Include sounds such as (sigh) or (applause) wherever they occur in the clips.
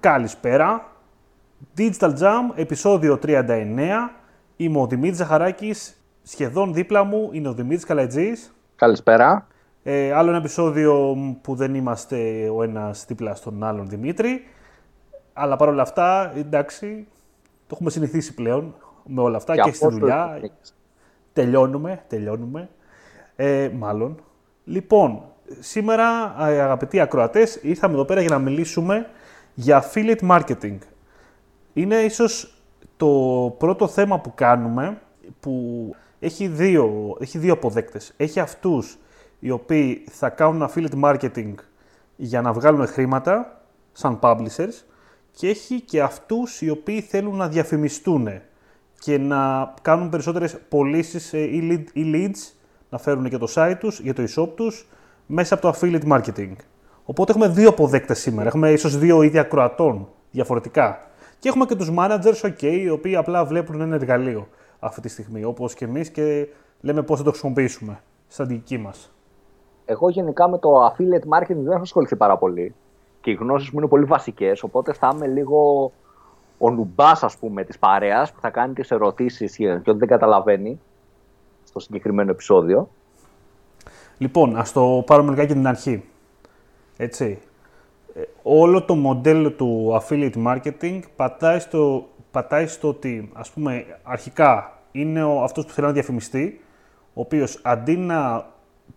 Καλησπέρα. Digital Jam, επεισόδιο 39. Είμαι ο Δημήτρης Ζαχαράκης. Σχεδόν δίπλα μου είναι ο Δημήτρης Καλατζής. Καλησπέρα. Ε, άλλο ένα επεισόδιο που δεν είμαστε ο ένας δίπλα στον άλλον Δημήτρη. Αλλά παρόλα αυτά, εντάξει, το έχουμε συνηθίσει πλέον με όλα αυτά και, στη δουλειά. Τελειώνουμε, τελειώνουμε. Ε, μάλλον. Λοιπόν, σήμερα αγαπητοί ακροατές, ήρθαμε εδώ πέρα για να μιλήσουμε για affiliate marketing. Είναι ίσως το πρώτο θέμα που κάνουμε που έχει δύο, έχει δύο αποδέκτες. Έχει αυτούς οι οποίοι θα κάνουν affiliate marketing για να βγάλουν χρήματα σαν publishers και έχει και αυτούς οι οποίοι θέλουν να διαφημιστούν και να κάνουν περισσότερες πωλήσεις ή leads, να φέρουν και το site τους, για το e-shop τους, μέσα από το affiliate marketing. Οπότε έχουμε δύο αποδέκτες σήμερα. Έχουμε ίσως δύο ίδια ακροατών διαφορετικά. Και έχουμε και τους managers, OK, οι οποίοι απλά βλέπουν ένα εργαλείο αυτή τη στιγμή, όπως και εμείς, και λέμε πώς θα το χρησιμοποιήσουμε στα δική μας. Εγώ γενικά με το affiliate marketing δεν έχω ασχοληθεί πάρα πολύ. Και οι γνώσεις μου είναι πολύ βασικές, οπότε θα είμαι λίγο ο νουμπάς, ας πούμε, της παρέας που θα κάνει τις ερωτήσεις και ότι δεν καταλαβαίνει στο συγκεκριμένο επεισόδιο. Λοιπόν, ας το πάρουμε λιγάκι την αρχή. Έτσι. Ε, όλο το μοντέλο του affiliate marketing πατάει στο, πατάει στο ότι, ας πούμε, αρχικά είναι ο, αυτός που θέλει να διαφημιστεί, ο οποίος αντί να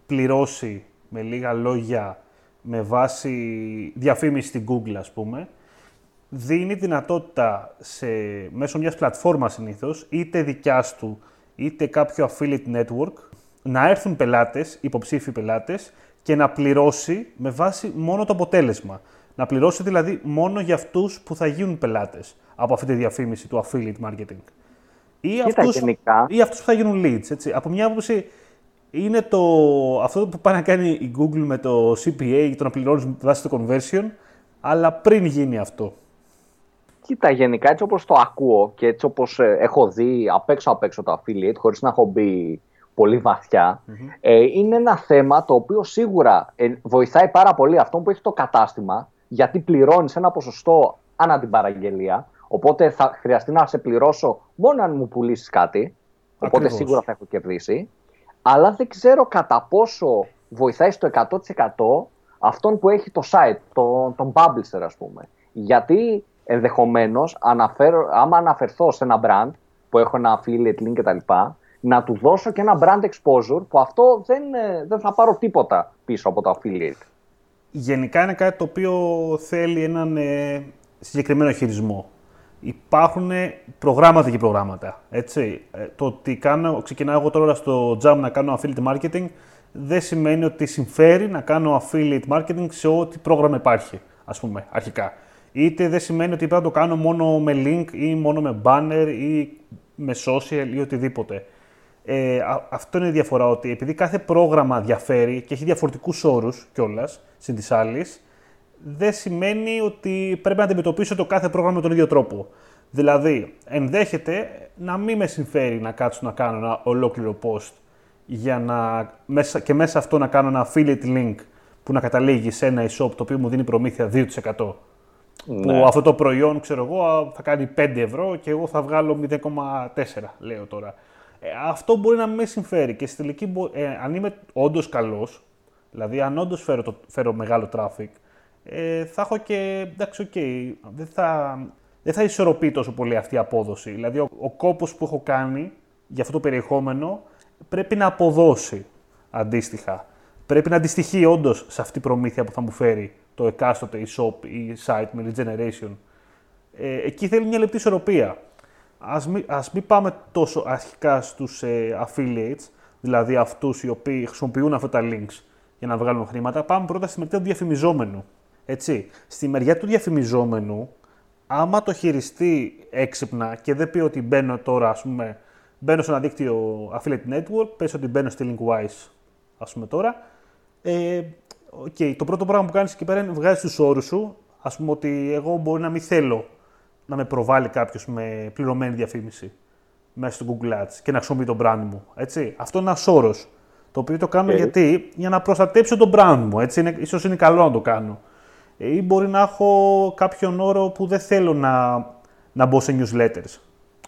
πληρώσει με λίγα λόγια με βάση διαφήμιση στην Google, ας πούμε, δίνει δυνατότητα σε, μέσω μιας πλατφόρμας συνήθως, είτε δικιάς του, είτε κάποιο affiliate network, να έρθουν πελάτες, υποψήφιοι πελάτες, και να πληρώσει με βάση μόνο το αποτέλεσμα. Να πληρώσει δηλαδή μόνο για αυτούς που θα γίνουν πελάτες από αυτή τη διαφήμιση του affiliate marketing. Ή αυτού ή αυτούς που θα γίνουν leads. Έτσι. Από μια άποψη είναι το, αυτό που πάει να κάνει η Google με το CPA, το να πληρώνεις με βάση το conversion, αλλά πριν γίνει αυτό. Κοίτα, γενικά έτσι όπως το ακούω και έτσι όπως ε, έχω δει απ' έξω απ' έξω το affiliate, χωρίς να έχω μπει πολύ ε, είναι ένα θέμα το οποίο σίγουρα ε, βοηθάει πάρα πολύ αυτόν που έχει το κατάστημα, γιατί πληρώνεις ένα ποσοστό ανά την παραγγελία. Οπότε θα χρειαστεί να σε πληρώσω μόνο αν μου πουλήσεις κάτι. Οπότε σίγουρα θα έχω κερδίσει. Αλλά δεν ξέρω κατά πόσο βοηθάει στο 100% αυτόν που έχει το site, τον, τον publisher, ας πούμε. Γιατί ενδεχομένως, άμα αναφερθώ σε ένα brand που έχω ένα affiliate link κτλ., να του δώσω και ένα brand exposure που αυτό δεν, ε, δεν θα πάρω τίποτα πίσω από το affiliate. Γενικά είναι κάτι το οποίο θέλει έναν ε, συγκεκριμένο χειρισμό. Υπάρχουν προγράμματα και προγράμματα. Έτσι. Ε, το ότι κάνω, ξεκινάω εγώ τώρα στο Jam να κάνω affiliate marketing δεν σημαίνει ότι συμφέρει να κάνω affiliate marketing σε ό,τι πρόγραμμα υπάρχει, ας πούμε, αρχικά. Είτε δεν σημαίνει ότι πρέπει να το κάνω μόνο με link ή μόνο με banner ή με social ή οτιδήποτε. Ε, αυτό είναι η διαφορά, ότι επειδή κάθε πρόγραμμα διαφέρει και έχει διαφορετικούς όρους κιόλας συν της άλλης, δεν σημαίνει ότι πρέπει να αντιμετωπίσω το κάθε πρόγραμμα με τον ίδιο τρόπο. Δηλαδή, ενδέχεται να μην με συμφέρει να κάτσω να κάνω ένα ολόκληρο post για να, μέσα, και μέσα αυτό να κάνω ένα affiliate link που να καταλήγει σε ένα e-shop το οποίο μου δίνει προμήθεια 2%. Ναι. Που αυτό το προϊόν, ξέρω εγώ, θα κάνει 5 ευρώ και εγώ θα βγάλω 0,4, λέω τώρα. Ε, αυτό μπορεί να με συμφέρει και στη τελική, ε, αν είμαι όντως καλός, δηλαδή αν όντως φέρω, φέρω μεγάλο traffic, ε, θα έχω και. εντάξει, OK, okay, δεν, θα, δεν θα ισορροπεί τόσο πολύ αυτή η απόδοση. Δηλαδή, ο, ο κόπος που έχω κάνει για αυτό το περιεχόμενο πρέπει να αποδώσει αντίστοιχα. Πρέπει να αντιστοιχεί όντως σε αυτή η προμήθεια που θα μου φέρει το εκάστοτε e-shop ή site με generation. Ε, εκεί θέλει μια λεπτή ισορροπία ας μην, ας μην πάμε τόσο αρχικά στους ε, affiliates, δηλαδή αυτούς οι οποίοι χρησιμοποιούν αυτά τα links για να βγάλουν χρήματα, πάμε πρώτα στη μεριά του διαφημιζόμενου. Έτσι, στη μεριά του διαφημιζόμενου, άμα το χειριστεί έξυπνα και δεν πει ότι μπαίνω τώρα, ας πούμε, μπαίνω σε ένα δίκτυο affiliate network, πες ότι μπαίνω στη Linkwise, ας πούμε τώρα, ε, okay, το πρώτο πράγμα που κάνεις εκεί πέρα είναι βγάζεις τους όρους σου, ας πούμε ότι εγώ μπορεί να μην θέλω να με προβάλλει κάποιος με πληρωμένη διαφήμιση μέσα στο Google Ads και να χρησιμοποιεί τον brand μου. Έτσι. Αυτό είναι ένας όρος. Το οποίο το κάνω γιατί για να προστατέψω τον brand μου. Έτσι. Είναι, ίσως είναι καλό να το κάνω. Ε, ή μπορεί να έχω κάποιον όρο που δεν θέλω να, να μπω σε newsletters.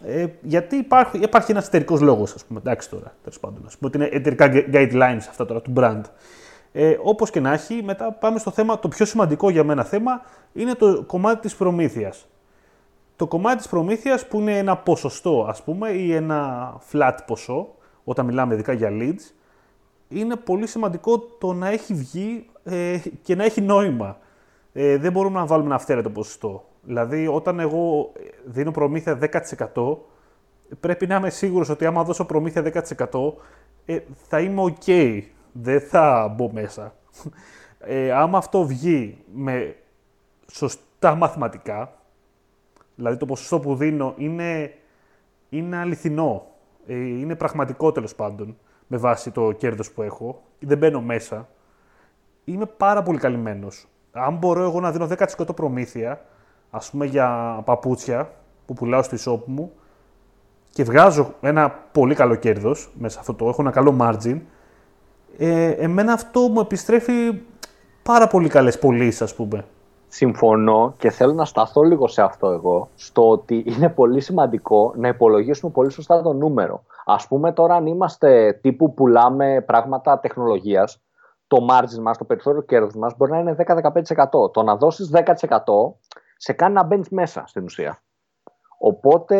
Ε, γιατί υπάρχει, υπάρχει ένας εταιρικός λόγος, ας πούμε. Εντάξει τώρα, τέλος πάντων. Α πούμε ότι είναι εταιρικά guidelines αυτά τώρα του brand. Ε, Όπως και να έχει, μετά πάμε στο θέμα. Το πιο σημαντικό για μένα θέμα είναι το κομμάτι της προμήθειας. Το κομμάτι της προμήθειας που είναι ένα ποσοστό ας πούμε ή ένα flat ποσό, όταν μιλάμε ειδικά για leads, είναι πολύ σημαντικό το να έχει βγει ε, και να έχει νόημα. Ε, δεν μπορούμε να βάλουμε ένα αυθαίρετο ποσοστό. Δηλαδή, όταν εγώ δίνω προμήθεια 10%, πρέπει να είμαι σίγουρος ότι άμα δώσω προμήθεια 10%, ε, θα είμαι ok. Δεν θα μπω μέσα. Ε, άμα αυτό βγει με σωστά μαθηματικά, δηλαδή το ποσοστό που δίνω είναι, είναι αληθινό, ε, είναι πραγματικό τέλος πάντων, με βάση το κέρδος που έχω, δεν μπαίνω μέσα, είμαι πάρα πολύ καλυμμένος. Αν μπορώ εγώ να δίνω 10% προμήθεια, ας πούμε για παπούτσια που πουλάω στη shop μου και βγάζω ένα πολύ καλό κέρδος μέσα αυτό το, έχω ένα καλό margin, ε, εμένα αυτό μου επιστρέφει πάρα πολύ καλές πωλήσεις, ας πούμε. Συμφωνώ και θέλω να σταθώ λίγο σε αυτό εγώ, στο ότι είναι πολύ σημαντικό να υπολογίσουμε πολύ σωστά το νούμερο. Ας πούμε τώρα αν είμαστε τύπου που πουλάμε πράγματα τεχνολογίας, το margin μας, το περιθώριο κέρδους μας μπορεί να είναι 10-15%. Το να δώσεις 10% σε κάνει να μπαίνεις μέσα στην ουσία. Οπότε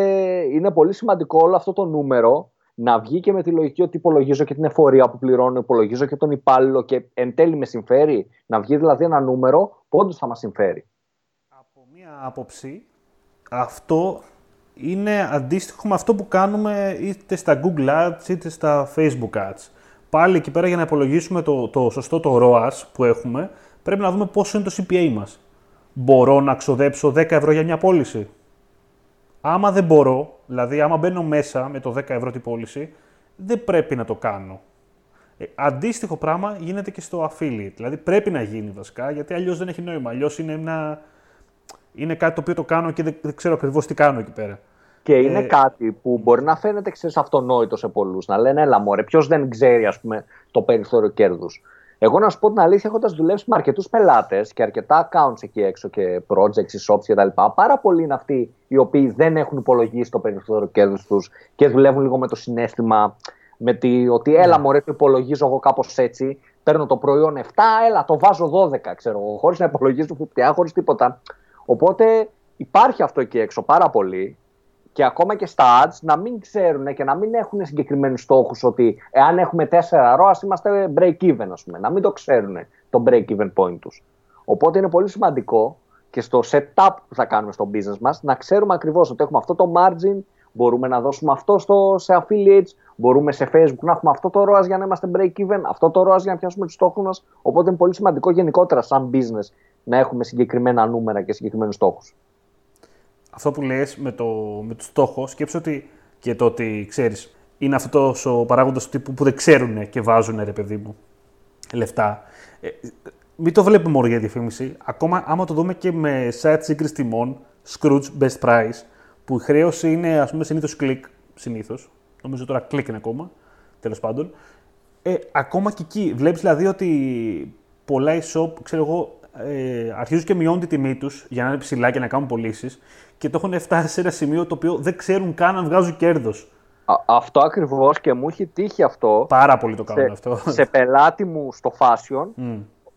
είναι πολύ σημαντικό όλο αυτό το νούμερο να βγει και με τη λογική ότι υπολογίζω και την εφορία που πληρώνω, υπολογίζω και τον υπάλληλο και εν τέλει με συμφέρει να βγει δηλαδή ένα νούμερο που όντως θα μας συμφέρει. Από μία άποψη, αυτό είναι αντίστοιχο με αυτό που κάνουμε είτε στα Google Ads είτε στα Facebook Ads. Πάλι εκεί πέρα για να υπολογίσουμε το, το σωστό το ROAS που έχουμε, πρέπει να δούμε πόσο είναι το CPA μας. Μπορώ να ξοδέψω 10 ευρώ για μια πώληση; Άμα δεν μπορώ, δηλαδή άμα μπαίνω μέσα με το 10 ευρώ την πώληση, δεν πρέπει να το κάνω. Ε, αντίστοιχο πράγμα γίνεται και στο affiliate. Δηλαδή πρέπει να γίνει βασικά, γιατί αλλιώς δεν έχει νόημα. Αλλιώς είναι, ένα... είναι κάτι το οποίο το κάνω και δεν, ξέρω ακριβώς τι κάνω εκεί πέρα. Και είναι ε, κάτι που μπορεί να φαίνεται ξέρεις, αυτονόητο σε πολλούς. Να λένε, Έλα, μωρέ, ποιος δεν ξέρει ας πούμε, το περιθώριο κέρδους. Εγώ να σου πω την αλήθεια, έχοντας δουλέψει με αρκετούς πελάτες και αρκετά accounts εκεί έξω και projects, shops κτλ. Πάρα πολλοί είναι αυτοί οι οποίοι δεν έχουν υπολογίσει το περιθώριο κέρδους τους και δουλεύουν λίγο με το συνέστημα. Με τη, ότι έλα, ναι. μωρέ, το υπολογίζω εγώ κάπως έτσι. Παίρνω το προϊόν 7, έλα, το βάζω 12, ξέρω εγώ, χωρίς να υπολογίζω φουτιά, χωρίς τίποτα. Οπότε υπάρχει αυτό εκεί έξω πάρα πολύ και ακόμα και στα ads να μην ξέρουν και να μην έχουν συγκεκριμένους στόχους ότι εάν έχουμε 4 ROAS είμαστε break even, ας πούμε. Να μην το ξέρουν το break even point τους. Οπότε είναι πολύ σημαντικό και στο setup που θα κάνουμε στο business μας να ξέρουμε ακριβώς ότι έχουμε αυτό το margin, μπορούμε να δώσουμε αυτό στο, σε affiliates, μπορούμε σε Facebook να έχουμε αυτό το ROAS για να είμαστε break even, αυτό το ROAS για να πιάσουμε τους στόχους μας. Οπότε είναι πολύ σημαντικό γενικότερα σαν business να έχουμε συγκεκριμένα νούμερα και συγκεκριμένους στόχους αυτό που λες με το, με το στόχο, σκέψω ότι και το ότι ξέρεις, είναι αυτός ο παράγοντα του τύπου που δεν ξέρουν και βάζουν ρε παιδί μου λεφτά. Ε, μην το βλέπουμε μόνο για διαφήμιση. Ακόμα άμα το δούμε και με site σύγκριση τιμών, Scrooge Best Price, που η χρέωση είναι ας πούμε συνήθως κλικ, συνήθως. Νομίζω τώρα κλικ είναι ακόμα, τέλος πάντων. Ε, ακόμα και εκεί βλέπεις δηλαδή ότι πολλά e-shop, ξέρω εγώ, ε, αρχίζουν και μειώνουν τη τιμή τους για να είναι ψηλά και να κάνουν πωλήσεις και το έχουν φτάσει σε ένα σημείο το οποίο δεν ξέρουν καν αν βγάζουν κέρδος. Αυτό ακριβώς και μου έχει τύχει αυτό. Πάρα πολύ το κάνουν αυτό. Σε πελάτη μου στο fashion,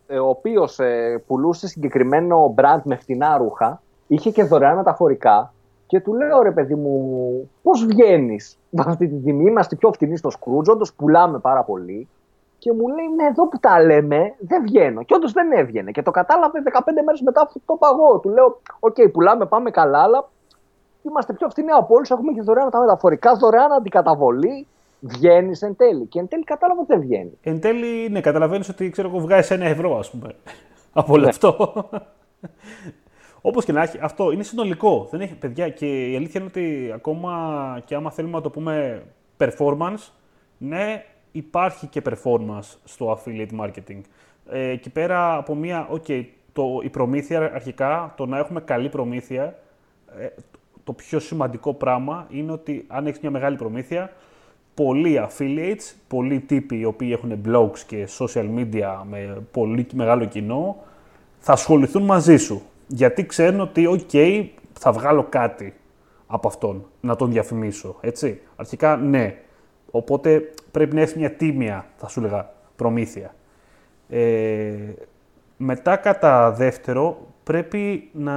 ε, ο οποίος ε, πουλούσε συγκεκριμένο brand με φτηνά ρούχα, είχε και δωρεάν μεταφορικά και του λέω ρε παιδί μου, πώς βγαίνεις; Με αυτή τη τιμή, είμαστε πιο φτηνοί στο Skroutz, όντως πουλάμε πάρα πολύ και μου λέει, ναι, εδώ που τα λέμε, δεν βγαίνω. Και όντως δεν έβγαινε. Και το κατάλαβε 15 μέρες μετά αυτό το παγό. Του λέω, OK, okay, πουλάμε, πάμε καλά, αλλά είμαστε πιο φθηνοί από όλους. Έχουμε και δωρεάν τα μεταφορικά, δωρεάν αντικαταβολή. Βγαίνεις εν τέλει. Και εν τέλει κατάλαβα ότι δεν βγαίνει. Εν τέλει, ναι, καταλαβαίνεις ότι ξέρω εγώ βγάζει ένα ευρώ, ας πούμε. (laughs) από όλο ναι. αυτό. Όπως και να έχει, αυτό είναι συνολικό. Δεν έχει παιδιά. Και η αλήθεια είναι ότι ακόμα και άμα θέλουμε να το πούμε performance, ναι, υπάρχει και performance στο affiliate marketing. Ε, εκεί πέρα από μία, ok, το, η προμήθεια αρχικά, το να έχουμε καλή προμήθεια, ε, το πιο σημαντικό πράγμα είναι ότι αν έχεις μια μεγάλη προμήθεια, πολλοί affiliates, πολλοί τύποι οι οποίοι έχουν blogs και social media με πολύ μεγάλο κοινό, θα ασχοληθούν μαζί σου. Γιατί ξέρουν ότι, OK, θα βγάλω κάτι από αυτόν, να τον διαφημίσω, έτσι. Αρχικά, ναι. Οπότε πρέπει να έχεις μια τίμια, θα σου έλεγα, προμήθεια. Ε, μετά, κατά δεύτερο, πρέπει να,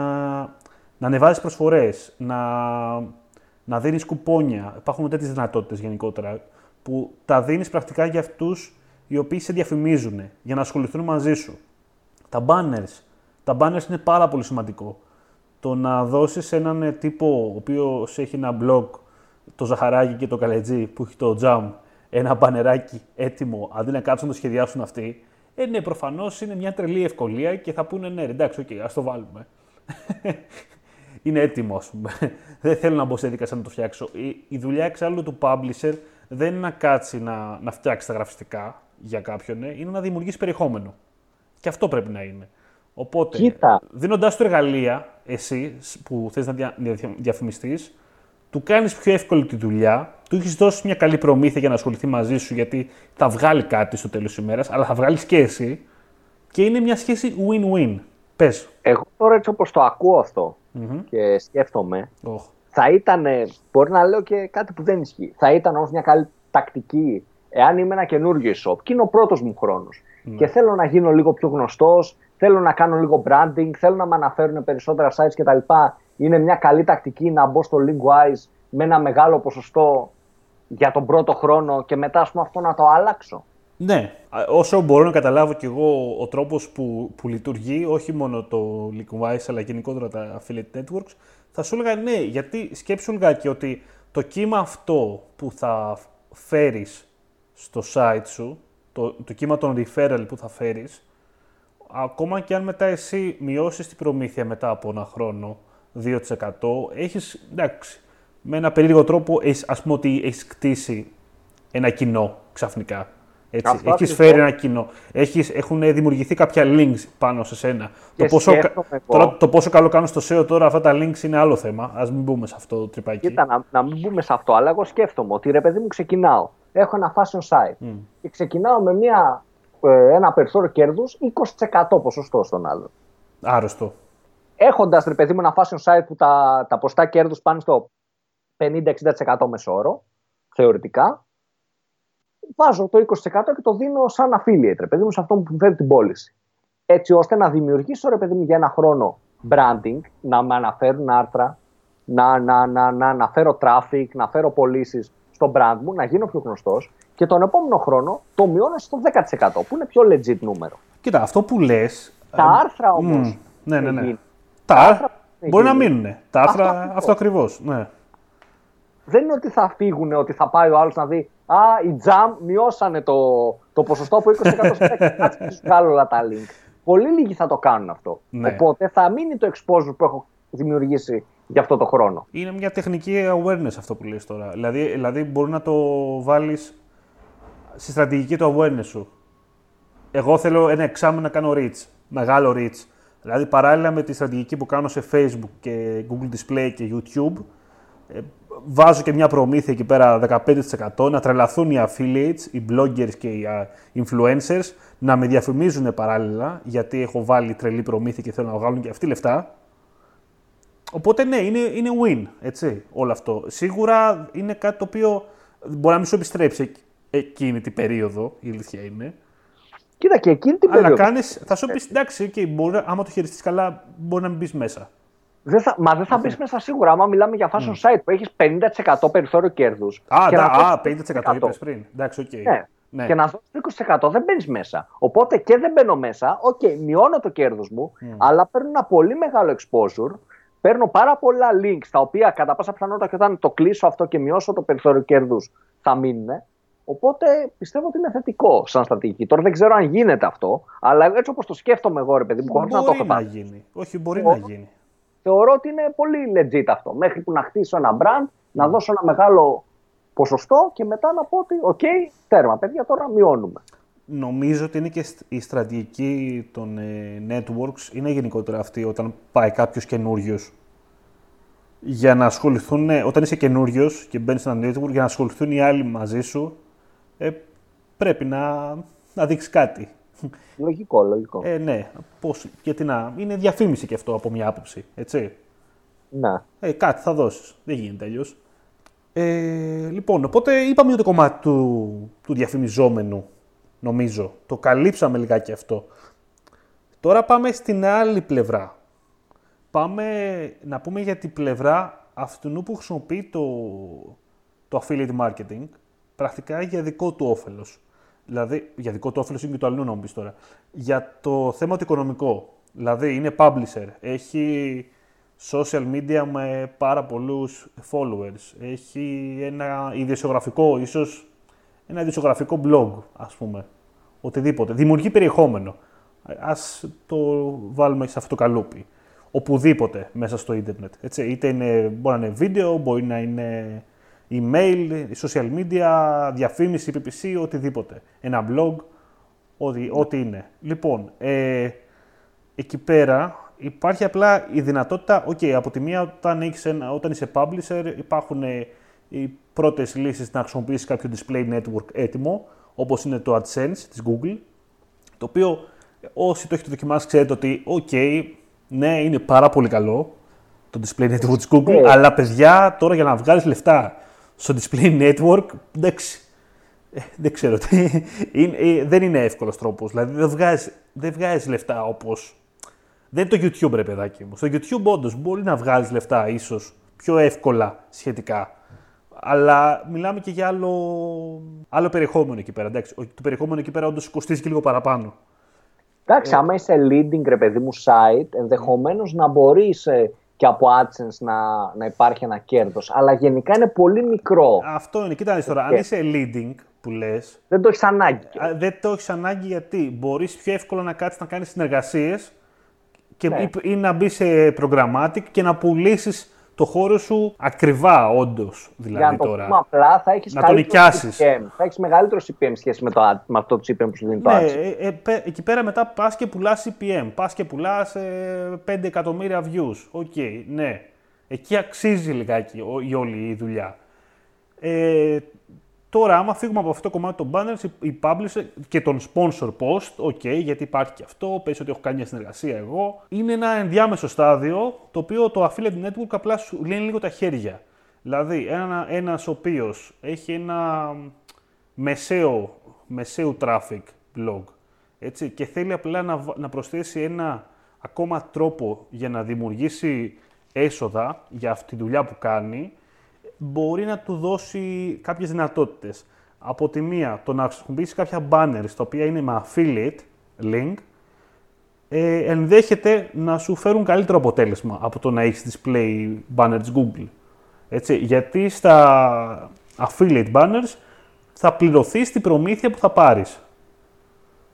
να ανεβάζεις προσφορές, να, να δίνεις κουπόνια. Υπάρχουν τέτοιες δυνατότητες γενικότερα, που τα δίνεις πρακτικά για αυτούς οι οποίοι σε διαφημίζουν, για να ασχοληθούν μαζί σου. Τα banners. Τα banners είναι πάρα πολύ σημαντικό. Το να δώσεις έναν τύπο ο οποίος έχει ένα blog, το Ζαχαράκι και το Καλετζή που έχει το Jam, ένα μπανεράκι έτοιμο, αντί να κάτσουν να το σχεδιάσουν αυτοί, ε, ναι, προφανώς είναι μια τρελή ευκολία και θα πούνε ναι, εντάξει, okay, ας το βάλουμε. (laughs) είναι έτοιμο, ας πούμε. δεν θέλω να μπω σε διαδικασία να το φτιάξω. Η, η δουλειά εξάλλου του publisher δεν είναι να κάτσει να, να φτιάξει τα γραφιστικά για κάποιον, ναι, είναι να δημιουργήσει περιεχόμενο. Και αυτό πρέπει να είναι. Οπότε, δίνοντάς του εργαλεία, εσύ που θες να δια, διαφημιστείς, του κάνεις πιο εύκολη τη δουλειά, του έχεις δώσει μια καλή προμήθεια για να ασχοληθεί μαζί σου, γιατί θα βγάλει κάτι στο τέλος της ημέρας, αλλά θα βγάλεις και εσύ. Και είναι μια σχέση win-win. Πες. Εγώ τώρα έτσι όπως το ακούω και σκέφτομαι, oh. θα ήταν, μπορεί να λέω και κάτι που δεν ισχύει, θα ήταν όμως μια καλή τακτική εάν είμαι ένα καινούργιο shop και είναι ο πρώτος μου χρόνος ναι. και θέλω να γίνω λίγο πιο γνωστός, θέλω να κάνω λίγο branding, θέλω να με αναφέρουν περισσότερα sites κτλ. Είναι μια καλή τακτική να μπω στο Linkwise με ένα μεγάλο ποσοστό για τον πρώτο χρόνο και μετά ας πούμε, αυτό να το αλλάξω. Ναι, όσο μπορώ να καταλάβω κι εγώ ο τρόπος που, που λειτουργεί, όχι μόνο το Linkwise αλλά γενικότερα τα affiliate networks, θα σου έλεγα ναι, γιατί σκέψου λιγάκι ότι το κύμα αυτό που θα φέρεις στο site σου, το, το κύμα των referral που θα φέρεις, ακόμα και αν μετά εσύ μειώσεις την προμήθεια μετά από ένα χρόνο, 2%, έχεις, εντάξει, με ένα περίεργο τρόπο, έχεις, ας πούμε ότι έχεις κτίσει ένα κοινό ξαφνικά. Έτσι. έχεις φέρει ένα κοινό. Έχεις, έχουν δημιουργηθεί κάποια links πάνω σε σένα. Το πόσο, τώρα, το πόσο καλό κάνω στο SEO τώρα αυτά τα links είναι άλλο θέμα. Ας μην μπούμε σε αυτό το τρυπάκι. Κοίτα, να, να μην μπούμε σε αυτό, αλλά εγώ σκέφτομαι ότι ρε παιδί μου ξεκινάω έχω ένα fashion site και ξεκινάω με μια, ε, ένα περιθώριο κέρδους 20% ποσοστό στον άλλο. Άρρωστο. Έχοντας ρε παιδί μου ένα fashion site που τα, τα ποστά κέρδους πάνε στο 50-60% μεσόωρο, θεωρητικά, βάζω το 20% και το δίνω σαν affiliate, ρε παιδί μου, σε αυτόν που φέρει την πώληση. Έτσι ώστε να δημιουργήσω, ρε παιδί μου, για ένα χρόνο branding, να με αναφέρουν άρθρα, να, να, να, να αναφέρω traffic, να φέρω πωλήσεις στο brand μου, να γίνω πιο γνωστός και τον επόμενο χρόνο το μειώνω στο 10% που είναι πιο legit νούμερο. Κοίτα, αυτό που λες. Τα ε, άρθρα όμως. Mm, ναι, ναι, ναι. Τα, άρθρα μπορεί να μείνουν. Τα άρθρα αυτό ακριβώς. Ναι. Δεν είναι ότι θα φύγουν, ότι θα πάει ο άλλος να δει Α, οι Jam μειώσανε το, το ποσοστό από 20% σε 10%. Κάτσε βγάλω όλα τα link. Πολύ λίγοι θα το κάνουν αυτό. Ναι. Οπότε θα μείνει το exposure που έχω δημιουργήσει για αυτό το χρόνο. Είναι μια τεχνική awareness αυτό που λες τώρα. Δηλαδή, δηλαδή μπορεί να το βάλεις στη στρατηγική του awareness σου. Εγώ θέλω ένα εξάμεινο να κάνω reach, μεγάλο reach. Δηλαδή παράλληλα με τη στρατηγική που κάνω σε Facebook και Google Display και YouTube, ε, βάζω και μια προμήθεια εκεί πέρα 15% να τρελαθούν οι affiliates, οι bloggers και οι influencers να με διαφημίζουν παράλληλα γιατί έχω βάλει τρελή προμήθεια και θέλω να βγάλουν και αυτοί λεφτά Οπότε ναι, είναι, είναι win, έτσι, όλο αυτό. Σίγουρα είναι κάτι το οποίο μπορεί να μην σου επιστρέψει εκείνη την περίοδο, η αλήθεια είναι. Κοίτα και εκείνη την περίοδο. Αλλά κάνεις, θα σου πεις εντάξει, okay, μπορεί, άμα το χειριστείς καλά, μπορεί να μην μπεις μέσα. Δεν θα, μα δεν θα μπεις μέσα σίγουρα. Άμα μιλάμε για fashion site που έχεις 50% περιθώριο κέρδους. Α, και α, 50% είπες πριν. Εντάξει, okay. ναι. ναι. Και να δώσεις 20% δεν μπαίνεις μέσα. Οπότε και δεν μπαίνω μέσα. OK, okay, μειώνω το κέρδος μου, mm. αλλά παίρνω ένα πολύ μεγάλο exposure παίρνω πάρα πολλά links τα οποία κατά πάσα πιθανότητα και όταν το κλείσω αυτό και μειώσω το περιθώριο κέρδους θα μείνουν. Οπότε πιστεύω ότι είναι θετικό σαν στρατηγική. Τώρα δεν ξέρω αν γίνεται αυτό, αλλά έτσι όπως το σκέφτομαι εγώ, ρε παιδί μου, χωρίς να το έχω να γίνει. Όχι, μπορεί να γίνει. Θεωρώ ότι είναι πολύ legit αυτό. Μέχρι που να χτίσω ένα brand, να δώσω ένα μεγάλο ποσοστό και μετά να πω ότι, οκ, τέρμα, παιδιά, τώρα μειώνουμε. Νομίζω ότι είναι και η στρατηγική των ε, networks, είναι γενικότερα αυτή όταν πάει κάποιος καινούριος. Για να ασχοληθούν, ε, όταν είσαι καινούριος και μπαίνεις σε ένα network, για να ασχοληθούν οι άλλοι μαζί σου, ε, πρέπει να, να δείξει κάτι. Λογικό, λογικό. Ε, ναι, πώς, γιατί να, είναι διαφήμιση και αυτό από μια άποψη, έτσι. Να. Ε, κάτι θα δώσεις, δεν γίνεται αλλιώ. Ε, λοιπόν, οπότε είπαμε για το κομμάτι του, του διαφημιζόμενου, νομίζω. Το καλύψαμε λιγάκι αυτό. Τώρα πάμε στην άλλη πλευρά. Πάμε να πούμε για την πλευρά αυτού που χρησιμοποιεί το, το affiliate marketing πρακτικά για δικό του όφελος. Δηλαδή, για δικό του όφελος είναι και το αλλού να μου τώρα. Για το θέμα το οικονομικό. Δηλαδή, είναι publisher, έχει social media με πάρα πολλούς followers, έχει ένα ιδιοσιογραφικό, ίσως ένα ιδιοσιογραφικό blog, ας πούμε, οτιδήποτε. Δημιουργεί περιεχόμενο. Ας το βάλουμε σε αυτό το καλούπι. Οπουδήποτε μέσα στο ίντερνετ. Έτσι. Είτε είναι, μπορεί να είναι βίντεο, μπορεί να είναι email, social media, διαφήμιση, PPC, οτιδήποτε. Ένα blog, ό,τι, ό,τι είναι. Λοιπόν, ε, εκεί πέρα υπάρχει απλά η δυνατότητα, ok, από τη μία όταν, έχεις ένα, όταν είσαι publisher υπάρχουν ε, οι πρώτες λύσεις να χρησιμοποιήσεις κάποιο display network έτοιμο, όπως είναι το AdSense της Google, το οποίο όσοι το έχετε δοκιμάσει ξέρετε ότι, ok, ναι, είναι πάρα πολύ καλό το display network της Google, ναι. αλλά παιδιά, τώρα για να βγάλεις λεφτά στο display network, εντάξει, ε, δεν ξέρω τι, είναι, ε, δεν είναι εύκολος τρόπος, δηλαδή δεν βγάζεις, δεν βγάζεις λεφτά όπως, δεν είναι το YouTube ρε παιδάκι μου, στο YouTube όντως μπορεί να βγάλεις λεφτά ίσως πιο εύκολα σχετικά, αλλά μιλάμε και για άλλο, άλλο περιεχόμενο εκεί πέρα, εντάξει, το περιεχόμενο εκεί πέρα όντως κοστίζει και λίγο παραπάνω. Εντάξει, ε, άμα είσαι leading ρε παιδί μου site, ενδεχομένως να μπορείς ε, και από AdSense να, να υπάρχει ένα κέρδος. Αλλά γενικά είναι πολύ μικρό. Αυτό είναι. Κοίτα τώρα, αν είσαι leading που λες. Δεν το έχεις ανάγκη. Δεν το έχεις ανάγκη γιατί μπορείς πιο εύκολα να κάτσεις να κάνεις συνεργασίες και ναι. ή, να μπεις σε programmatic και να πουλήσεις το χώρο σου ακριβά, όντως. Δηλαδή Για να τώρα. Το απλά θα έχεις να τον νοικιάσεις. Θα έχεις μεγαλύτερο CPM σχέση με, το, με αυτό το CPM που σου δίνει το ναι, ε, ε, εκεί πέρα μετά πας και πουλάς CPM. Πας και πουλάς ε, 5 εκατομμύρια views. Οκέι, okay, ναι. Εκεί αξίζει λιγάκι η όλη η δουλειά. Ε, Τώρα, άμα φύγουμε από αυτό το κομμάτι των banners, η publisher και τον sponsor post, οκέι, γιατί υπάρχει και αυτό, πες ότι έχω κάνει μια συνεργασία εγώ, είναι ένα ενδιάμεσο στάδιο, το οποίο το affiliate network απλά σου λύνει λίγο τα χέρια. Δηλαδή, ένα, ένας ο οποίος έχει ένα μεσαίο, μεσαίου traffic blog, έτσι, και θέλει απλά να, να προσθέσει ένα ακόμα τρόπο για να δημιουργήσει έσοδα για αυτή τη δουλειά που κάνει, μπορεί να του δώσει κάποιες δυνατότητες. Από τη μία, το να χρησιμοποιήσει κάποια banners τα οποία είναι με affiliate link, ε, ενδέχεται να σου φέρουν καλύτερο αποτέλεσμα από το να έχεις display banners Google. Έτσι, γιατί στα affiliate banners θα πληρωθεί την προμήθεια που θα πάρεις.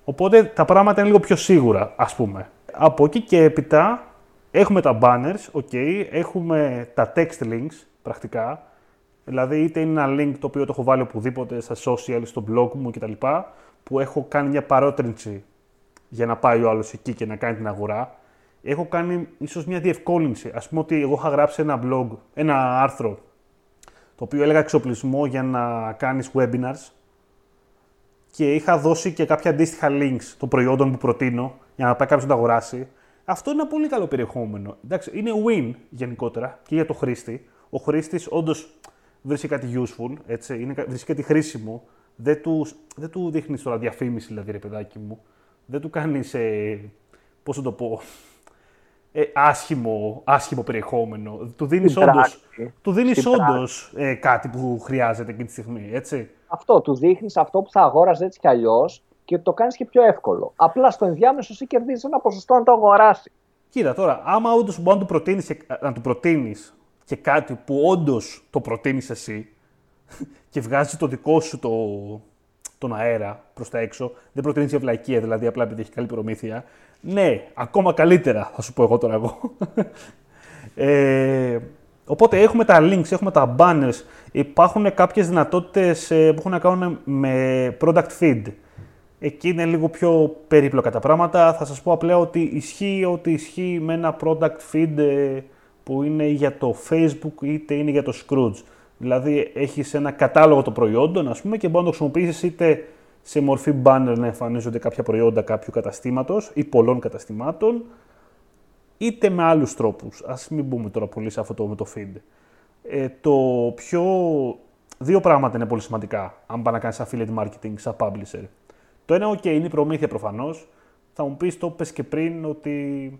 Οπότε τα πράγματα είναι λίγο πιο σίγουρα, ας πούμε. Από εκεί και έπειτα έχουμε τα banners, okay, έχουμε τα text links, πρακτικά, Δηλαδή, είτε είναι ένα link το οποίο το έχω βάλει οπουδήποτε στα social, στο blog μου κτλ. που έχω κάνει μια παρότρινση για να πάει ο άλλος εκεί και να κάνει την αγορά. Έχω κάνει ίσως μια διευκόλυνση. Α πούμε ότι εγώ είχα γράψει ένα blog, ένα άρθρο, το οποίο έλεγα εξοπλισμό για να κάνεις webinars και είχα δώσει και κάποια αντίστοιχα links των προϊόντων που προτείνω για να πάει κάποιος να τα αγοράσει. Αυτό είναι ένα πολύ καλό περιεχόμενο. Εντάξει, είναι win γενικότερα και για το χρήστη. Ο χρήστης όντως βρίσκει κάτι useful, έτσι, είναι, βρίσκει κάτι χρήσιμο, δεν του, δεν του δείχνεις τώρα διαφήμιση, δηλαδή, ρε παιδάκι μου. Δεν του κάνεις, ε, πώς θα το πω, ε, άσχημο, άσχημο περιεχόμενο. Του δίνεις όντω του δίνεις όντως, ε, κάτι που χρειάζεται εκείνη τη στιγμή, έτσι. Αυτό, του δείχνεις αυτό που θα αγόραζες έτσι κι αλλιώς και το κάνεις και πιο εύκολο. Απλά στο ενδιάμεσο εσύ κερδίζεις ένα ποσοστό να το αγοράσεις. Κοίτα τώρα, άμα όντως μπορεί να του προτείνεις και κάτι που όντως το προτείνεις εσύ (laughs) και βγάζει το δικό σου το, τον αέρα προς τα έξω, δεν προτείνεις για βλακία δηλαδή απλά επειδή έχει καλή προμήθεια. Ναι, ακόμα καλύτερα θα σου πω εγώ τώρα εγώ. (laughs) ε, οπότε έχουμε τα links, έχουμε τα banners, υπάρχουν κάποιες δυνατότητες ε, που έχουν να κάνουν με product feed. Εκεί είναι λίγο πιο περίπλοκα τα πράγματα. Θα σας πω απλά ότι ισχύει ότι ισχύει με ένα product feed ε, που είναι για το Facebook είτε είναι για το Scrooge. Δηλαδή έχεις ένα κατάλογο των προϊόντων ας πούμε, και μπορεί να το χρησιμοποιήσεις είτε σε μορφή banner να εμφανίζονται κάποια προϊόντα κάποιου καταστήματος ή πολλών καταστημάτων, είτε με άλλους τρόπους. Ας μην μπούμε τώρα πολύ σε αυτό το με το feed. Ε, το πιο... Δύο πράγματα είναι πολύ σημαντικά, αν πάει να κάνεις affiliate marketing σαν publisher. Το ένα, OK, είναι η προμήθεια προφανώς. Θα μου πεις, το πες και πριν, ότι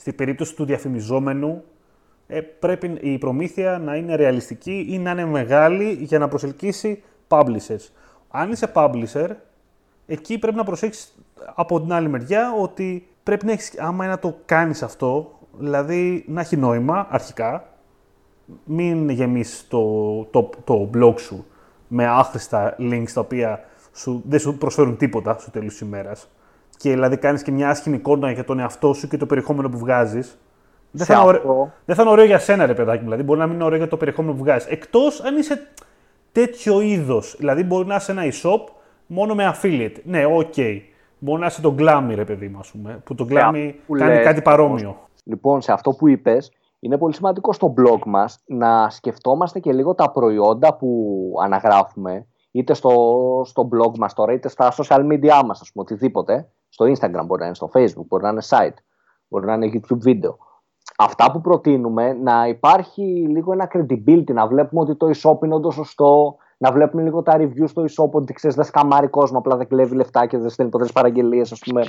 στην περίπτωση του διαφημιζόμενου ε, πρέπει η προμήθεια να είναι ρεαλιστική ή να είναι μεγάλη για να προσελκύσει publishers. Αν είσαι publisher, εκεί πρέπει να προσέξεις από την άλλη μεριά ότι πρέπει να έχεις, άμα να το κάνεις αυτό, δηλαδή να έχει νόημα αρχικά, μην γεμίσεις το, το, το blog σου με άχρηστα links τα οποία σου, δεν σου προσφέρουν τίποτα στο τέλος της ημέρας και δηλαδή κάνεις και μια άσχημη εικόνα για τον εαυτό σου και το περιεχόμενο που βγάζεις, δεν θα, ωραίο, δεν θα είναι ωραίο για σένα, ρε παιδάκι Δηλαδή, μπορεί να μην είναι ωραίο για το περιεχόμενο που βγάζεις. Εκτός αν είσαι τέτοιο είδος. Δηλαδή, μπορεί να είσαι ένα e-shop μόνο με affiliate. Ναι, οκέι. Okay. Μπορεί να είσαι το Glami, ρε παιδί μου, πούμε, που το Glami κάνει λες, κάτι παρόμοιο. Λοιπόν, σε αυτό που είπες, είναι πολύ σημαντικό στο blog μας να σκεφτόμαστε και λίγο τα προϊόντα που αναγράφουμε, είτε στο, στο blog μας τώρα, είτε στα social media μας, ας πούμε, οτιδήποτε. Στο Instagram μπορεί να είναι, στο Facebook, μπορεί να είναι site, μπορεί να είναι YouTube βίντεο αυτά που προτείνουμε να υπάρχει λίγο ένα credibility, να βλέπουμε ότι το e-shop είναι όντως σωστό, να βλέπουμε λίγο τα reviews στο e-shop, ότι ξέρεις, δεν σκαμάρει κόσμο, απλά δεν κλέβει λεφτά και δεν στέλνει ποτέ παραγγελίες, ας πούμε.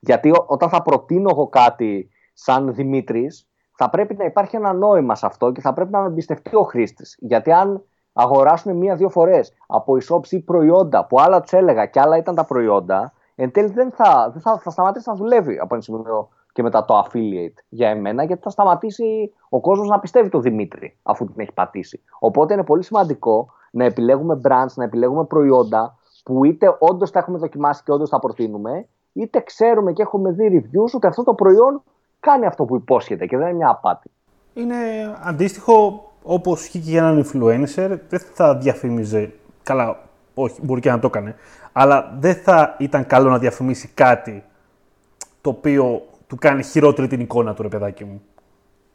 Γιατί όταν θα προτείνω εγώ κάτι σαν Δημήτρης, θα πρέπει να υπάρχει ένα νόημα σε αυτό και θα πρέπει να με εμπιστευτεί ο χρήστης. Γιατί αν αγοράσουν μία-δύο φορές από e-shops ή προϊόντα που άλλα τους έλεγα και άλλα ήταν τα προϊόντα, εν τέλει δεν θα, δεν θα, θα σταματήσει να δουλεύει από ένα σημείο και μετά το affiliate για εμένα, γιατί θα σταματήσει ο κόσμος να πιστεύει το Δημήτρη αφού την έχει πατήσει. Οπότε είναι πολύ σημαντικό να επιλέγουμε brands, να επιλέγουμε προϊόντα που είτε όντως τα έχουμε δοκιμάσει και όντως τα προτείνουμε, είτε ξέρουμε και έχουμε δει reviews ότι αυτό το προϊόν κάνει αυτό που υπόσχεται και δεν είναι μια απάτη. Είναι αντίστοιχο όπως ισχύει και για έναν influencer, δεν θα διαφήμιζε. Καλά, όχι, μπορεί και να το έκανε. Αλλά δεν θα ήταν καλό να διαφημίσει κάτι το οποίο του κάνει χειρότερη την εικόνα του, ρε παιδάκι μου.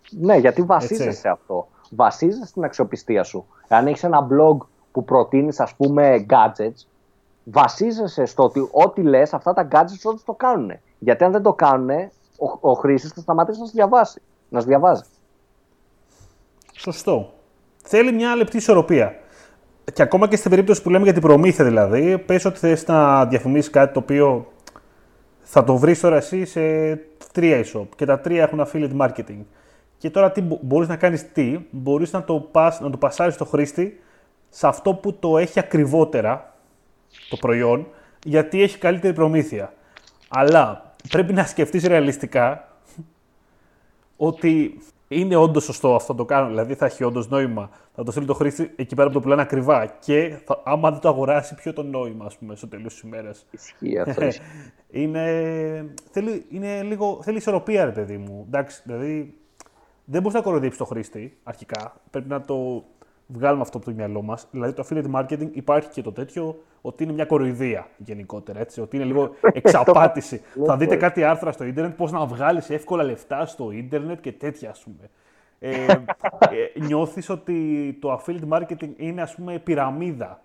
Ναι, γιατί βασίζεσαι σε αυτό. Βασίζεσαι στην αξιοπιστία σου. Αν έχεις ένα blog που προτείνεις, ας πούμε, gadgets, βασίζεσαι στο ότι ό,τι λες, αυτά τα gadgets όντως το κάνουν. Γιατί αν δεν το κάνουν, ο, ο χρήστη θα σταματήσει να σου διαβάσει. Να σου διαβάζει. Σωστό. Θέλει μια λεπτή ισορροπία. Και ακόμα και στην περίπτωση που λέμε για την προμήθεια δηλαδή, πες ότι θες να διαφημίσεις κάτι το οποίο θα το βρεις τώρα εσύ σε τρία e-shop και τα τρία έχουν affiliate marketing. Και τώρα τι μπορείς να κάνεις τι, μπορείς να το, πας, να το πασάρεις στο χρήστη σε αυτό που το έχει ακριβότερα, το προϊόν, γιατί έχει καλύτερη προμήθεια. Αλλά πρέπει να σκεφτείς ρεαλιστικά ότι είναι όντως σωστό αυτό το κάνω. Δηλαδή θα έχει όντως νόημα. Θα το στείλει το χρήστη εκεί πέρα που το πουλάνε ακριβά. Και θα, άμα δεν το αγοράσει, ποιο το νόημα, ας πούμε, στο τέλος της ημέρας. Ισχύει αυτό. είναι, θέλει, είναι λίγο, θέλει ισορροπία, ρε παιδί μου. Εντάξει, δηλαδή δεν μπορείς να κοροϊδέψεις το χρήστη αρχικά. Πρέπει να το βγάλουμε αυτό από το μυαλό μας. Δηλαδή το affiliate marketing υπάρχει και το τέτοιο ότι είναι μια κοροϊδία γενικότερα. Έτσι, ότι είναι λίγο (laughs) εξαπάτηση. θα δείτε κάτι άρθρα στο ίντερνετ, πώς να βγάλεις εύκολα λεφτά στο ίντερνετ και τέτοια, ας πούμε. Ε, (laughs) ε, νιώθεις ότι το affiliate marketing είναι ας πούμε πυραμίδα.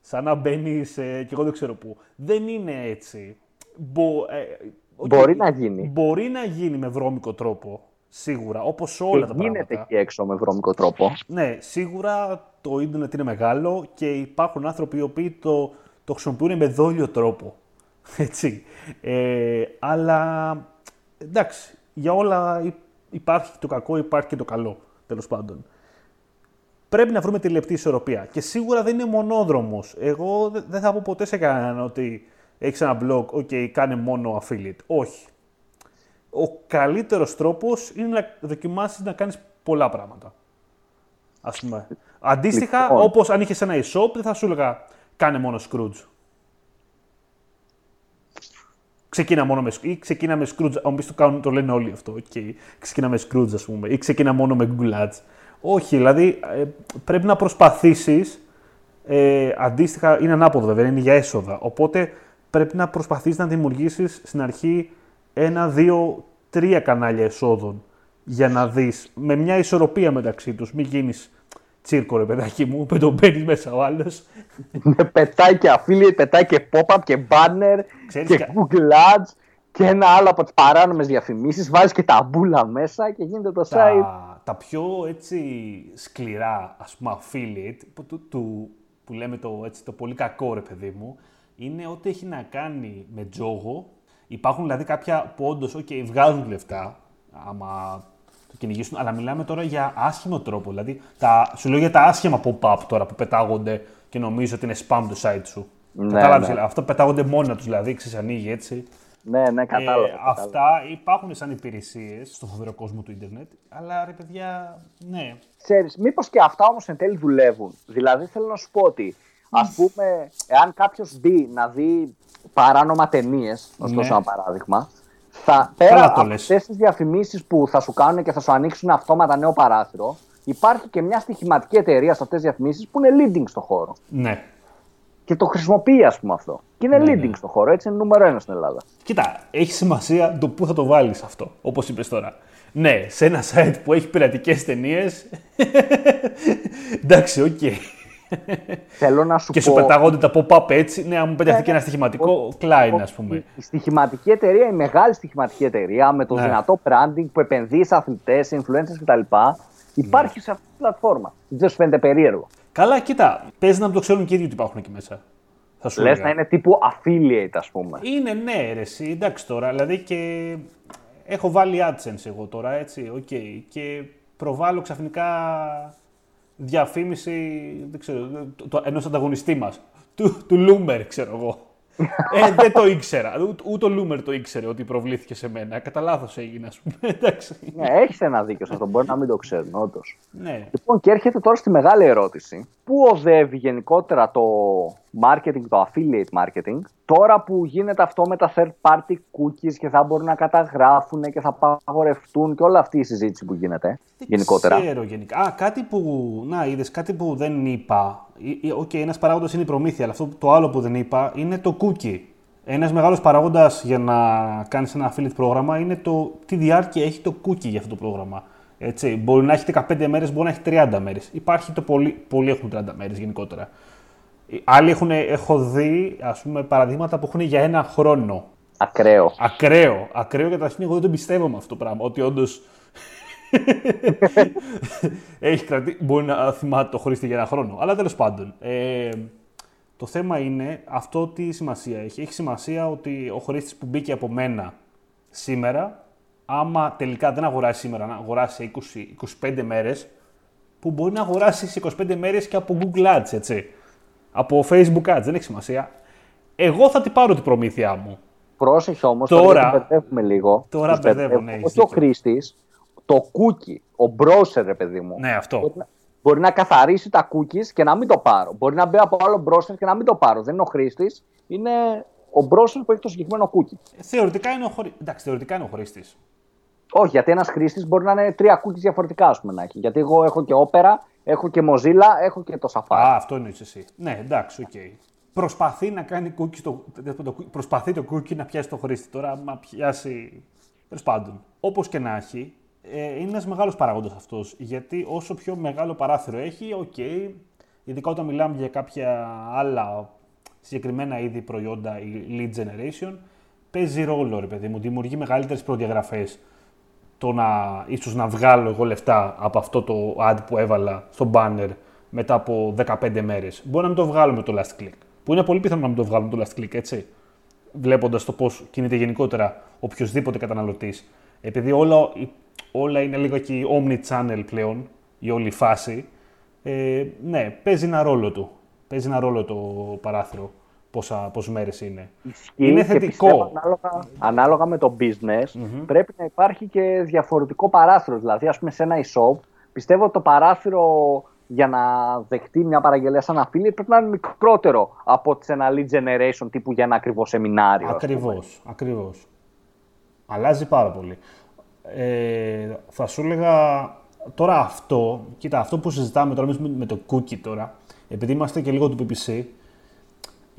Σαν να μπαίνεις και εγώ δεν ξέρω πού. Δεν είναι έτσι. Μπο, ε, μπορεί να γίνει. Μπορεί να γίνει με βρώμικο τρόπο. Σίγουρα, όπως όλα τα πράγματα. Γίνεται εκεί έξω με βρώμικο τρόπο. Ναι, σίγουρα το ίντερνετ είναι μεγάλο και υπάρχουν άνθρωποι οι οποίοι το, το χρησιμοποιούν με δόλιο τρόπο. (laughs) Έτσι. Ε, αλλά εντάξει, για όλα υπάρχει το κακό, υπάρχει και το καλό, τέλος πάντων. Πρέπει να βρούμε τη λεπτή ισορροπία. Και σίγουρα δεν είναι μονόδρομος. Εγώ δεν θα πω ποτέ σε κανέναν ότι έχεις ένα blog, OK, κάνε μόνο affiliate. Όχι ο καλύτερος τρόπος είναι να δοκιμάσεις να κάνεις πολλά πράγματα. Ας πούμε. Αντίστοιχα, λοιπόν. όπως αν είχες ένα e-shop, δεν θα σου έλεγα κάνε μόνο Scrooge. Ξεκίνα μόνο με, ή ξεκίνα με Scrooge, αν το, κάνουν, το λένε όλοι αυτό, okay. ξεκίνα με Scrooge ας πούμε, ή ξεκίνα μόνο με Google Ads. Όχι, δηλαδή ε, πρέπει να προσπαθήσεις, ε, αντίστοιχα είναι ανάποδο βέβαια, είναι για έσοδα, οπότε πρέπει να προσπαθήσεις να δημιουργήσεις στην αρχή ένα, δύο, τρία κανάλια εσόδων για να δεις με μια ισορροπία μεταξύ τους. Μην γίνεις τσίρκο, ρε παιδάκι μου, με τον μπαίνεις μέσα ο άλλος. Ναι, πετάει και affiliate, πετάει και pop-up και banner και κα... Google Ads και ένα άλλο από τις παράνομες διαφημίσεις. Βάζεις και τα μπούλα μέσα και γίνεται το τα, site. Τα πιο έτσι σκληρά ας πούμε affiliate που, του, του, που λέμε το, έτσι, το πολύ κακό ρε παιδί μου είναι ότι έχει να κάνει με τζόγο. Υπάρχουν δηλαδή κάποια που όντως okay, βγάζουν λεφτά άμα το κυνηγήσουν, αλλά μιλάμε τώρα για άσχημο τρόπο. Δηλαδή, τα, σου λέω για τα άσχημα pop-up τώρα που πετάγονται και νομίζω ότι είναι spam το site σου. Ναι, Κατάλαβες, ναι. δηλαδή, αυτό πετάγονται μόνα τους, δηλαδή, ξέρεις, ανοίγει έτσι. Ναι, ναι, κατάλαβα. Ε, κατάλαβα. αυτά υπάρχουν σαν υπηρεσίες στο φοβερό κόσμο του ίντερνετ, αλλά ρε παιδιά, ναι. Ξέρεις, μήπως και αυτά όμως εν τέλει δουλεύουν. Δηλαδή θέλω να σου πω ότι ας πούμε, εάν κάποιος μπει να δει παράνομα ταινίες, να σου Ναι. δώσω ένα παράδειγμα, θα, Καλά πέρα το από λες. αυτές τις διαφημίσεις που θα σου κάνουν και θα σου ανοίξουν αυτόματα νέο παράθυρο, υπάρχει και μια στοιχηματική εταιρεία σε αυτές τις διαφημίσεις που είναι leading στο χώρο. Ναι. Και το χρησιμοποιεί, ας πούμε αυτό. Και είναι Ναι, leading ναι. στο χώρο, έτσι είναι νούμερο ένα στην Ελλάδα. Κοίτα, έχει σημασία το πού θα το βάλεις αυτό, όπως είπες τώρα. Ναι, σε ένα site που έχει πειρατικές ταινίες. (laughs) εντάξει, οκέι. Θέλω να σου Και πω... σου πετάγονται τα pop-up έτσι. Ναι, αν μου πεταχθεί και ένα στοιχηματικό, Klein, ας πούμε. Η στοιχηματική εταιρεία, η μεγάλη στοιχηματική εταιρεία με το Ναι. δυνατό branding που επενδύει σε αθλητές, σε influencers κτλ. Υπάρχει σε αυτή τη πλατφόρμα. Δεν σου φαίνεται περίεργο. Καλά, κοίτα, παίζει να μην το ξέρουν και οι ίδιοι ότι υπάρχουν εκεί μέσα. Θα σου Λες έλεγα. να είναι τύπου affiliate, ας πούμε. Είναι ναι, ρε, εσύ, εντάξει τώρα. Δηλαδή και έχω βάλει AdSense εγώ τώρα, έτσι, οκέι. Και προβάλλω ξαφνικά διαφήμιση, δεν ξέρω, το, το, ενός ανταγωνιστή μας, του, του Loomer, ξέρω εγώ. (laughs) ε, δεν το ήξερα. Ούτε, ούτε ο Loomer το ήξερε ότι προβλήθηκε σε μένα. Κατά λάθος έγινε, ας πούμε. (laughs) Εντάξει. Ναι, έχεις ένα δίκιο σε αυτό. Μπορεί να μην το ξέρουν, όντως. ναι. Λοιπόν, και έρχεται τώρα στη μεγάλη ερώτηση. Πού οδεύει γενικότερα το marketing, το affiliate marketing, τώρα που γίνεται αυτό με τα third party cookies και θα μπορούν να καταγράφουν και θα απαγορευτούν και όλη αυτή η συζήτηση που γίνεται γενικότερα. Δεν ξέρω γενικά. Α, κάτι που. Να, είδες κάτι που δεν είπα. Ε, ε, Οκέι, ένας παράγοντας είναι η προμήθεια, αλλά αυτό το άλλο που δεν είπα είναι το cookie. Ένας μεγάλος παράγοντας για να κάνεις ένα affiliate πρόγραμμα είναι το τι διάρκεια έχει το cookie για αυτό το πρόγραμμα. Έτσι, μπορεί να έχει 15 μέρες, μπορεί να έχει 30 μέρες. Υπάρχει το πολύ, πολλοί έχουν 30 μέρες γενικότερα. Ε, Άλλοι έχουν, έχω δει ας πούμε, παραδείγματα που έχουν για ένα χρόνο. Ακραίο. Ακραίο. Ακραίο καταρχήν εγώ δεν το πιστεύω με αυτό το πράγμα. Ότι όντως. (laughs) έχει κρατήσει. Μπορεί να θυμάται το χρήστη για ένα χρόνο. Αλλά τέλος πάντων. Ε, το θέμα είναι αυτό τι σημασία έχει. Έχει σημασία ότι ο χρήστη που μπήκε από μένα σήμερα, άμα τελικά δεν αγοράσει σήμερα, να αγοράσει σε 20, 25 μέρες, που μπορεί να αγοράσει σε 25 μέρες και από Google Ads, έτσι. Από Facebook Ads, δεν έχει σημασία. Εγώ θα την πάρω την προμήθειά μου. Πρόσεχε όμως, Τώρα- τώρα γιατί μπερδεύουμε λίγο. Τώρα Τους μπερδεύω, μπερδεύουμε. ναι, έχεις Όχι ο δίκιο. χρήστης, το cookie, ο browser, ρε παιδί μου. Ναι, αυτό. Μπορεί να, μπορεί να καθαρίσει τα cookies και να μην το πάρω. Μπορεί να μπει από άλλο browser και να μην το πάρω. Δεν είναι ο χρήστης, είναι ο browser που έχει το συγκεκριμένο cookie. Θεωρητικά είναι ο, χωρί... Εντάξει, θεωρητικά είναι ο χρήστης. Όχι, γιατί ένας χρήστης μπορεί να είναι τρία cookies διαφορετικά, ας πούμε να έχει. Γιατί εγώ έχω και Opera, έχω και Mozilla, έχω και το Safari. Α, αυτό εννοείς εσύ. Ναι, εντάξει, οκέι. Προσπαθεί να κάνει cookie στο... το- Προσπαθεί το cookie να πιάσει το χρήστη. Τώρα, άμα πιάσει. Τέλος πάντων. Όπως και να έχει, ε, είναι ένας μεγάλος παράγοντας αυτός. Γιατί όσο πιο μεγάλο παράθυρο έχει, οκέι. ειδικά όταν μιλάμε για κάποια άλλα συγκεκριμένα είδη προϊόντα ή lead generation, παίζει ρόλο, ρε παιδί μου. Δημιουργεί μεγαλύτερες προδιαγραφές το να ίσως να βγάλω εγώ λεφτά από αυτό το ad που έβαλα στο banner μετά από 15 μέρες. Μπορεί να μην το βγάλω με το last click. Που είναι πολύ πιθανό να μην το βγάλω με το last click, έτσι. Βλέποντας το πώς κινείται γενικότερα οποιοδήποτε καταναλωτής. Επειδή όλα, όλα είναι λίγο και omni-channel πλέον, η όλη φάση, ε, ναι, παίζει ένα ρόλο του. Παίζει ένα ρόλο το παράθυρο πόσα, πόσες μέρες είναι. Ισχύει είναι και θετικό. πιστεύω ανάλογα, ανάλογα με το business πρέπει να υπάρχει και διαφορετικό παράθυρο. Δηλαδή, ας πούμε, σε ένα e-shop, πιστεύω ότι το παράθυρο για να δεχτεί μια παραγγελία σαν affiliate πρέπει να είναι μικρότερο από ότι σε ένα lead generation τύπου για ένα ακριβό σεμινάριο. ας πούμε. Ακριβώς, ακριβώς. Αλλάζει πάρα πολύ. Ε, θα σου έλεγα τώρα αυτό, κοίτα αυτό που συζητάμε τώρα εμείς με, με το cookie τώρα, επειδή είμαστε και λίγο του PPC,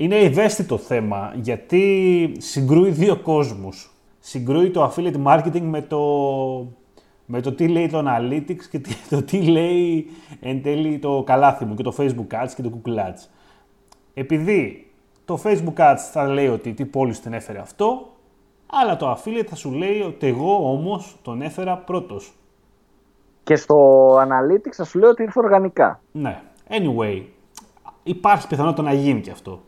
είναι ευαίσθητο θέμα γιατί συγκρούει δύο κόσμους. Συγκρούει το affiliate marketing με το, με το τι λέει το Analytics και το τι λέει εν τέλει το καλάθι μου και το Facebook Ads και το Google Ads. Επειδή το Facebook Ads θα λέει ότι τι πόλη την έφερε αυτό, αλλά το affiliate θα σου λέει ότι εγώ όμως τον έφερα πρώτος. Και στο Analytics θα σου λέει ότι ήρθε οργανικά. Ναι. Anyway, υπάρχει πιθανότητα να γίνει και αυτό.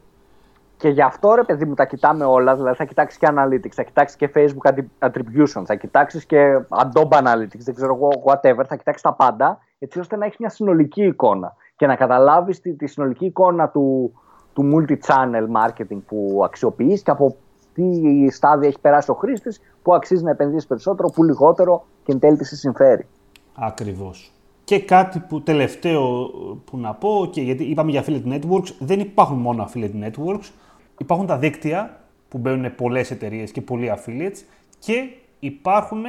Και γι' αυτό ρε παιδί μου τα κοιτάμε όλα, δηλαδή θα κοιτάξεις και Analytics, θα κοιτάξεις και Facebook Attribution, θα κοιτάξεις και Adobe Analytics, δεν ξέρω εγώ, whatever, θα κοιτάξεις τα πάντα, έτσι ώστε να έχεις μια συνολική εικόνα και να καταλάβεις τη, τη συνολική εικόνα του, του multi-channel marketing που αξιοποιείς και από τι στάδια έχει περάσει ο χρήστης, που αξίζει να επενδύσεις περισσότερο, που λιγότερο και εν τέλει τι σε συμφέρει. Ακριβώς. Και κάτι που τελευταίο που να πω, και γιατί είπαμε για affiliate networks, δεν υπάρχουν μόνο affiliate networks, υπάρχουν τα δίκτυα που μπαίνουν πολλές εταιρείες και πολλοί affiliates και υπάρχουν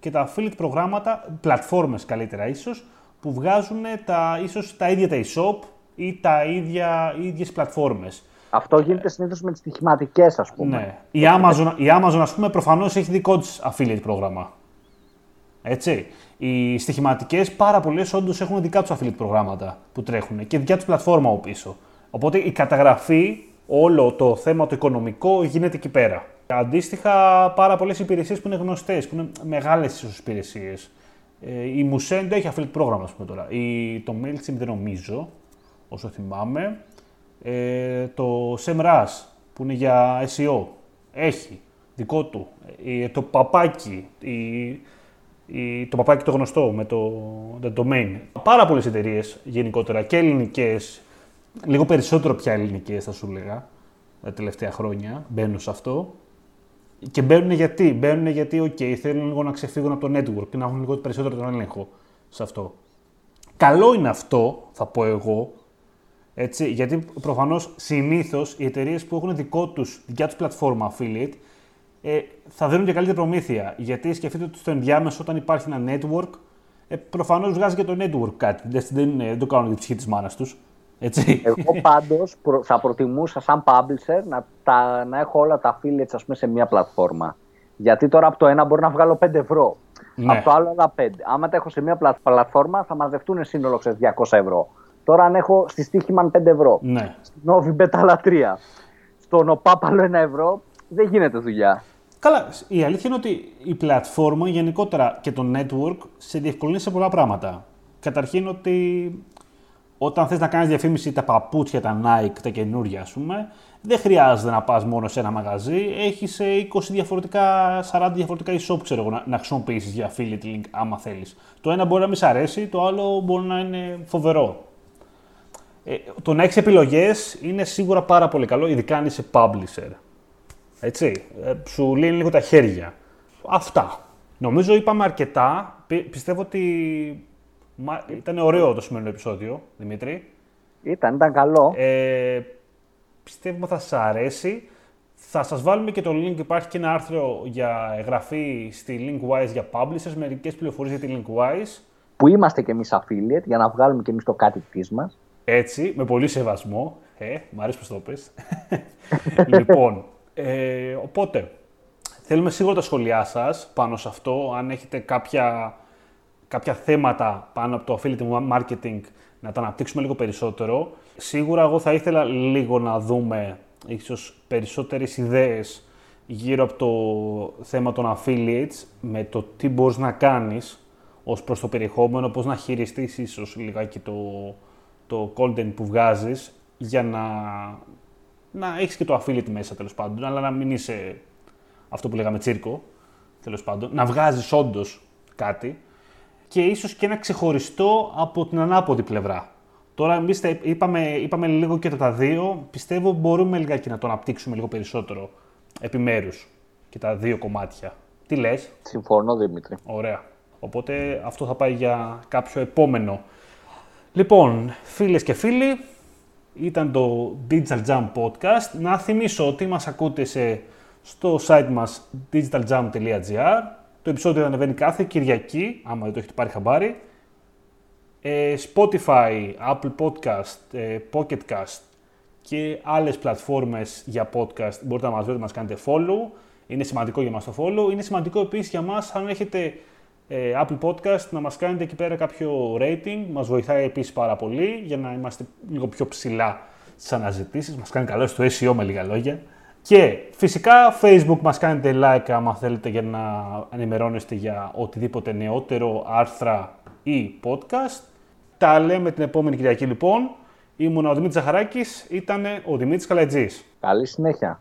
και τα affiliate προγράμματα, πλατφόρμες καλύτερα ίσως, που βγάζουν τα, ίσως τα ίδια τα e-shop ή τα ίδια, οι ίδιες πλατφόρμες. Αυτό γίνεται συνήθως με τις στοιχηματικές, ας πούμε. Ναι. Η Amazon, η Amazon ας πούμε, προφανώς έχει δικό της affiliate πρόγραμμα. Έτσι. Οι στοιχηματικές πάρα πολλές όντως έχουν δικά τους affiliate προγράμματα που τρέχουν και δικιά τους πλατφόρμα από πίσω. Οπότε η καταγραφή, όλο το θέμα το οικονομικό γίνεται εκεί πέρα. Αντίστοιχα, πάρα πολλές υπηρεσίες που είναι γνωστές, που είναι μεγάλες υπηρεσίες. Ε, η Musendo έχει affiliate πρόγραμμα, ας πούμε τώρα. Η, το MailChimp δεν νομίζω, όσο θυμάμαι. Ε, το SEMrush που είναι για SEO έχει δικό του. Ε, το παπάκι, η, το παπάκι το γνωστό με το, το domain. Πάρα πολλές εταιρείες γενικότερα και ελληνικές, λίγο περισσότερο πια ελληνικές θα σου λέγα, τα τελευταία χρόνια μπαίνουν σε αυτό. Και μπαίνουν γιατί, μπαίνουν γιατί, ok, θέλουν λίγο να ξεφύγουν από το network και να έχουν λίγο περισσότερο τον έλεγχο σε αυτό. Καλό είναι αυτό, θα πω εγώ, έτσι, γιατί προφανώς συνήθως οι εταιρείες που έχουν δικό τους, δικιά τους πλατφόρμα affiliate ε, θα δίνουν και καλύτερη προμήθεια. Γιατί σκεφτείτε ότι στο ενδιάμεσο, όταν υπάρχει ένα network, ε, προφανώς βγάζει και το network κάτι. Δεν, δεν, δεν το κάνουν για τη ψυχή της μάνας τους. Έτσι. Εγώ πάντως θα προτιμούσα σαν publisher να, τα, να έχω όλα τα affiliates ας πούμε, σε μία πλατφόρμα. Γιατί τώρα από το ένα μπορεί να βγάλω 5 ευρώ. Ναι. Από το άλλο άλλα 5. Άμα τα έχω σε μία πλατφόρμα θα μαζευτούν σύνολο σε 200 ευρώ. Τώρα αν έχω στη Στίχημαν 5 ευρώ, ναι. στην Νόβι Μπέταλα 3, στον ΟΠΑΠΑΛΟ 1 ευρώ, δεν γίνεται δουλειά. Καλά, η αλήθεια είναι ότι η πλατφόρμα γενικότερα και το network σε διευκολύνει σε πολλά πράγματα. Καταρχήν ότι όταν θες να κάνεις διαφήμιση τα παπούτσια, τα Nike, τα καινούργια ας πούμε, δεν χρειάζεται να πας μόνο σε ένα μαγαζί, έχεις 20 διαφορετικά, 40 διαφορετικά e-shop ξέρω, να, να χρησιμοποιήσεις για affiliate link άμα θέλεις. Το ένα μπορεί να μην σ' αρέσει, το άλλο μπορεί να είναι φοβερό. Ε, το να έχεις επιλογές είναι σίγουρα πάρα πολύ καλό, ειδικά αν είσαι publisher. Έτσι. Ε, σου λύνει λίγο τα χέρια. Αυτά. Νομίζω είπαμε αρκετά. πιστεύω ότι ήταν ωραίο το σημερινό επεισόδιο, Δημήτρη. Ήταν, ήταν καλό. Ε, πιστεύουμε θα σας αρέσει. Θα σας βάλουμε και το link, υπάρχει και ένα άρθρο για εγγραφή στη Linkwise για publishers, μερικές πληροφορίες για τη Linkwise. Που είμαστε και εμείς affiliate, για να βγάλουμε και εμείς το κάτι της μας. Έτσι, με πολύ σεβασμό. Ε, μ' αρέσει που το πες. (laughs) λοιπόν, ε, οπότε, θέλουμε σίγουρα τα σχόλιά σας πάνω σε αυτό. Αν έχετε κάποια, κάποια θέματα πάνω από το affiliate marketing, να τα αναπτύξουμε λίγο περισσότερο. Σίγουρα εγώ θα ήθελα λίγο να δούμε ίσως περισσότερες ιδέες γύρω από το θέμα των affiliates με το τι μπορείς να κάνεις ως προς το περιεχόμενο, πώς να χειριστείς ίσως λιγάκι το, το content που βγάζεις για να, να έχεις και το affiliate μέσα τέλος πάντων, αλλά να μην είσαι αυτό που λέγαμε τσίρκο, τέλος πάντων, να βγάζεις όντως κάτι και ίσως και ένα ξεχωριστό από την ανάποδη πλευρά. Τώρα, εμείς είπαμε, είπαμε λίγο και τα δύο. Πιστεύω μπορούμε λιγάκι να το αναπτύξουμε λίγο περισσότερο επιμέρους και τα δύο κομμάτια. Τι λες; Συμφωνώ, Δημήτρη. Ωραία. Οπότε αυτό θα πάει για κάποιο επόμενο Λοιπόν, φίλες και φίλοι, ήταν το Digital Jam Podcast. Να θυμίσω ότι μας ακούτε σε, στο site μας digitaljam.gr. Το επεισόδιο θα ανεβαίνει κάθε Κυριακή, άμα δεν το έχετε πάρει χαμπάρι. Ε, Spotify, Apple Podcast, ε, Pocket Cast και άλλες πλατφόρμες για podcast μπορείτε να μας βρείτε, μας κάνετε follow. Είναι σημαντικό για μας το follow. Είναι σημαντικό επίσης για μας αν έχετε ε, Apple Podcast να μας κάνετε εκεί πέρα κάποιο rating. Μας βοηθάει επίσης πάρα πολύ για να είμαστε λίγο πιο ψηλά στις αναζητήσεις. Μας κάνει καλό στο SEO με λίγα λόγια. Και φυσικά Facebook μας κάνετε like άμα θέλετε για να ενημερώνεστε για οτιδήποτε νεότερο, άρθρα ή podcast. Τα λέμε την επόμενη Κυριακή λοιπόν. Ήμουν ο Δημήτρης Ζαχαράκης, ήταν ο Δημήτρης Καλατζής. Καλή συνέχεια.